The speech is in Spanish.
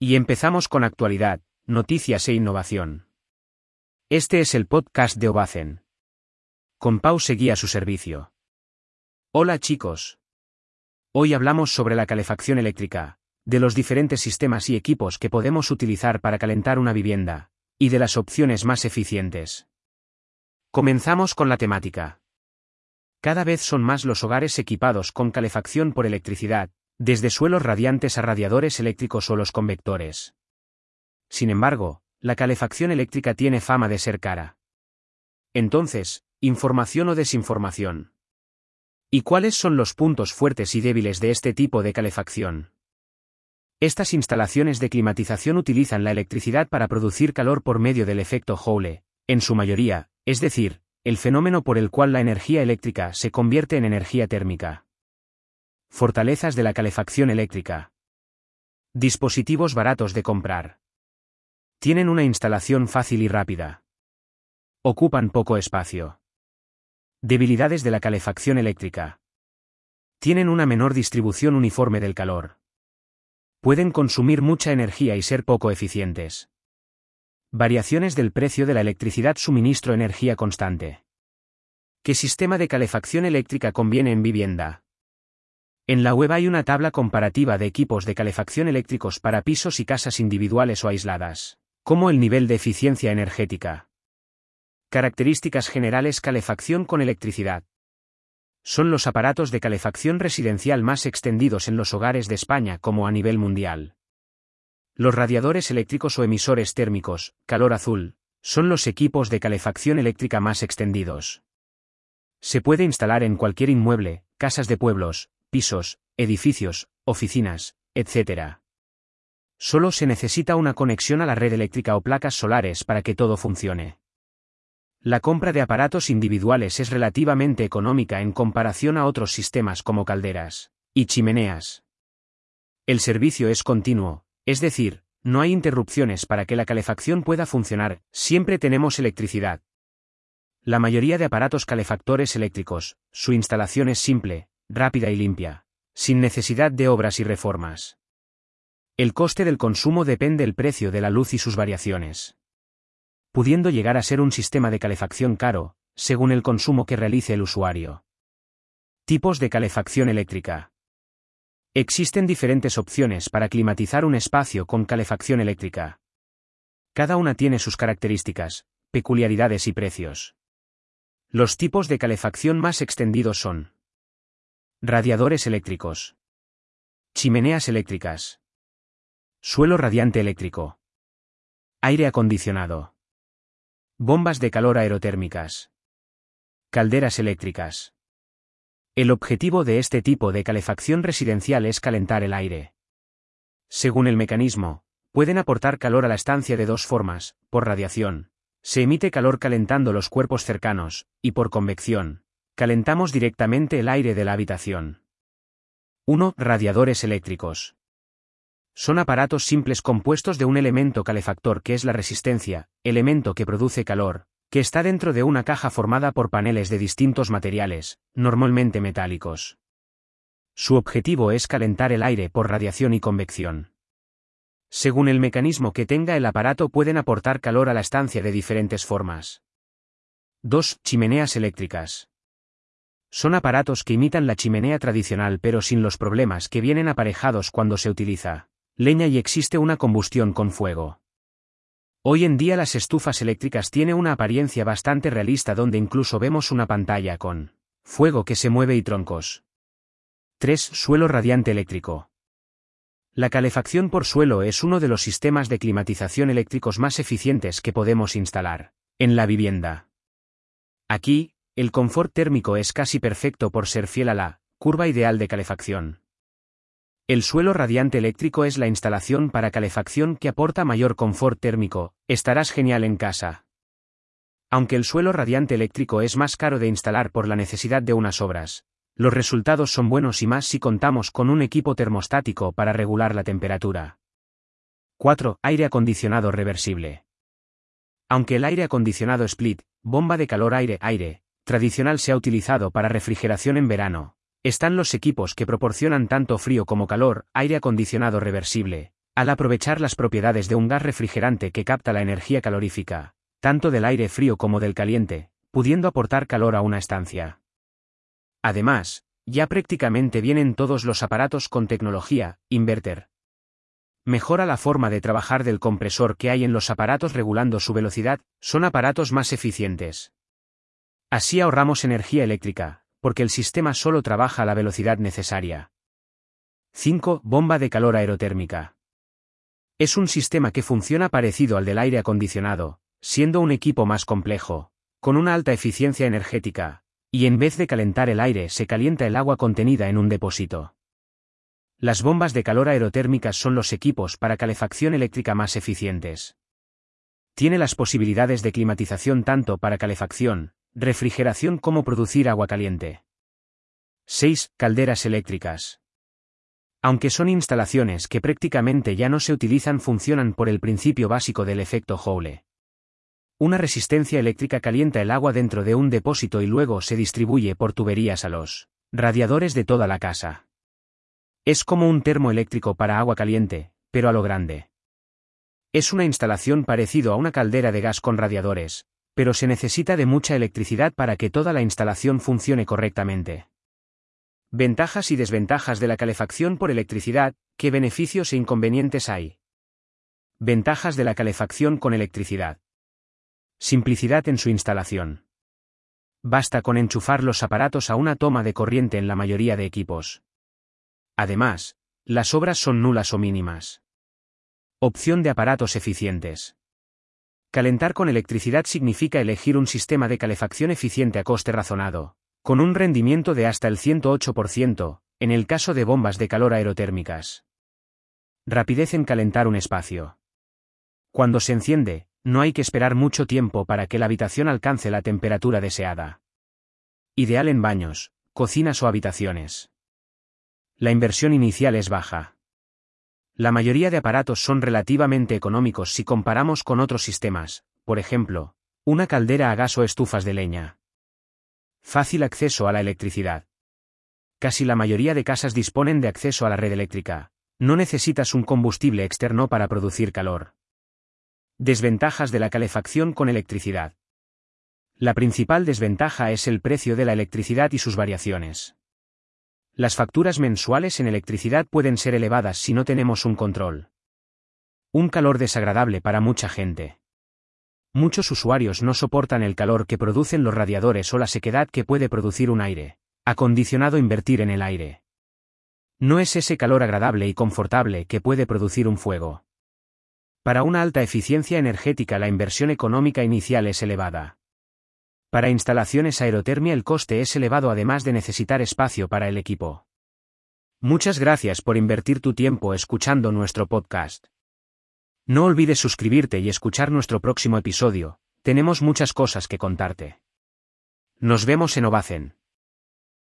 Y empezamos con actualidad, noticias e innovación. Este es el podcast de Obacen. Con Pau seguía su servicio. Hola chicos. Hoy hablamos sobre la calefacción eléctrica, de los diferentes sistemas y equipos que podemos utilizar para calentar una vivienda, y de las opciones más eficientes. Comenzamos con la temática. Cada vez son más los hogares equipados con calefacción por electricidad, desde suelos radiantes a radiadores eléctricos o los convectores. Sin embargo, la calefacción eléctrica tiene fama de ser cara. Entonces, información o desinformación. ¿Y cuáles son los puntos fuertes y débiles de este tipo de calefacción? Estas instalaciones de climatización utilizan la electricidad para producir calor por medio del efecto Joule, en su mayoría, es decir, el fenómeno por el cual la energía eléctrica se convierte en energía térmica. Fortalezas de la calefacción eléctrica. Dispositivos baratos de comprar. Tienen una instalación fácil y rápida. Ocupan poco espacio. Debilidades de la calefacción eléctrica. Tienen una menor distribución uniforme del calor. Pueden consumir mucha energía y ser poco eficientes. Variaciones del precio de la electricidad suministro energía constante. ¿Qué sistema de calefacción eléctrica conviene en vivienda? En la web hay una tabla comparativa de equipos de calefacción eléctricos para pisos y casas individuales o aisladas, como el nivel de eficiencia energética. Características generales Calefacción con electricidad. Son los aparatos de calefacción residencial más extendidos en los hogares de España como a nivel mundial. Los radiadores eléctricos o emisores térmicos, calor azul, son los equipos de calefacción eléctrica más extendidos. Se puede instalar en cualquier inmueble, casas de pueblos, pisos, edificios, oficinas, etc. Solo se necesita una conexión a la red eléctrica o placas solares para que todo funcione. La compra de aparatos individuales es relativamente económica en comparación a otros sistemas como calderas y chimeneas. El servicio es continuo, es decir, no hay interrupciones para que la calefacción pueda funcionar, siempre tenemos electricidad. La mayoría de aparatos calefactores eléctricos, su instalación es simple, rápida y limpia, sin necesidad de obras y reformas. El coste del consumo depende del precio de la luz y sus variaciones. Pudiendo llegar a ser un sistema de calefacción caro, según el consumo que realice el usuario. Tipos de calefacción eléctrica. Existen diferentes opciones para climatizar un espacio con calefacción eléctrica. Cada una tiene sus características, peculiaridades y precios. Los tipos de calefacción más extendidos son Radiadores eléctricos. Chimeneas eléctricas. Suelo radiante eléctrico. Aire acondicionado. Bombas de calor aerotérmicas. Calderas eléctricas. El objetivo de este tipo de calefacción residencial es calentar el aire. Según el mecanismo, pueden aportar calor a la estancia de dos formas, por radiación. Se emite calor calentando los cuerpos cercanos, y por convección, Calentamos directamente el aire de la habitación. 1. Radiadores eléctricos. Son aparatos simples compuestos de un elemento calefactor que es la resistencia, elemento que produce calor, que está dentro de una caja formada por paneles de distintos materiales, normalmente metálicos. Su objetivo es calentar el aire por radiación y convección. Según el mecanismo que tenga el aparato pueden aportar calor a la estancia de diferentes formas. 2. Chimeneas eléctricas. Son aparatos que imitan la chimenea tradicional pero sin los problemas que vienen aparejados cuando se utiliza leña y existe una combustión con fuego. Hoy en día las estufas eléctricas tienen una apariencia bastante realista donde incluso vemos una pantalla con fuego que se mueve y troncos. 3. Suelo radiante eléctrico. La calefacción por suelo es uno de los sistemas de climatización eléctricos más eficientes que podemos instalar en la vivienda. Aquí, el confort térmico es casi perfecto por ser fiel a la curva ideal de calefacción. El suelo radiante eléctrico es la instalación para calefacción que aporta mayor confort térmico, estarás genial en casa. Aunque el suelo radiante eléctrico es más caro de instalar por la necesidad de unas obras, los resultados son buenos y más si contamos con un equipo termostático para regular la temperatura. 4. Aire acondicionado reversible. Aunque el aire acondicionado split, bomba de calor aire-aire, tradicional se ha utilizado para refrigeración en verano. Están los equipos que proporcionan tanto frío como calor, aire acondicionado reversible, Al aprovechar las propiedades de un gas refrigerante que capta la energía calorífica, tanto del aire frío como del caliente, pudiendo aportar calor a una estancia. Además, ya prácticamente vienen todos los aparatos con tecnología, inverter. Mejora la forma de trabajar del compresor que hay en los aparatos regulando su velocidad, son aparatos más eficientes. Así ahorramos energía eléctrica, porque el sistema solo trabaja a la velocidad necesaria. 5. Bomba de calor aerotérmica. Es un sistema que funciona parecido al del aire acondicionado, siendo un equipo más complejo, con una alta eficiencia energética, y en vez de calentar el aire se calienta el agua contenida en un depósito. Las bombas de calor aerotérmicas son los equipos para calefacción eléctrica más eficientes. Tiene las posibilidades de climatización tanto para calefacción, refrigeración como producir agua caliente. 6. Calderas eléctricas. Aunque son instalaciones que prácticamente ya no se utilizan funcionan por el principio básico del efecto Joule. Una resistencia eléctrica calienta el agua dentro de un depósito y luego se distribuye por tuberías a los radiadores de toda la casa. Es como un termoeléctrico para agua caliente, pero a lo grande. Es una instalación parecido a una caldera de gas con radiadores, pero se necesita de mucha electricidad para que toda la instalación funcione correctamente. Ventajas y desventajas de la calefacción por electricidad, ¿qué beneficios e inconvenientes hay? Ventajas de la calefacción con electricidad. Simplicidad en su instalación. Basta con enchufar los aparatos a una toma de corriente en la mayoría de equipos. Además, las obras son nulas o mínimas. Opción de aparatos eficientes. Calentar con electricidad significa elegir un sistema de calefacción eficiente a coste razonado, con un rendimiento de hasta el 108%, en el caso de bombas de calor aerotérmicas. Rapidez en calentar un espacio. Cuando se enciende, no hay que esperar mucho tiempo para que la habitación alcance la temperatura deseada. Ideal en baños, cocinas o habitaciones. La inversión inicial es baja. La mayoría de aparatos son relativamente económicos si comparamos con otros sistemas, por ejemplo, una caldera a gas o estufas de leña. Fácil acceso a la electricidad. Casi la mayoría de casas disponen de acceso a la red eléctrica. No necesitas un combustible externo para producir calor. Desventajas de la calefacción con electricidad. La principal desventaja es el precio de la electricidad y sus variaciones. Las facturas mensuales en electricidad pueden ser elevadas si no tenemos un control. Un calor desagradable para mucha gente. Muchos usuarios no soportan el calor que producen los radiadores o la sequedad que puede producir un aire acondicionado invertir en el aire. No es ese calor agradable y confortable que puede producir un fuego. Para una alta eficiencia energética la inversión económica inicial es elevada. Para instalaciones aerotermia el coste es elevado además de necesitar espacio para el equipo. Muchas gracias por invertir tu tiempo escuchando nuestro podcast. No olvides suscribirte y escuchar nuestro próximo episodio, tenemos muchas cosas que contarte. Nos vemos en Ovacen.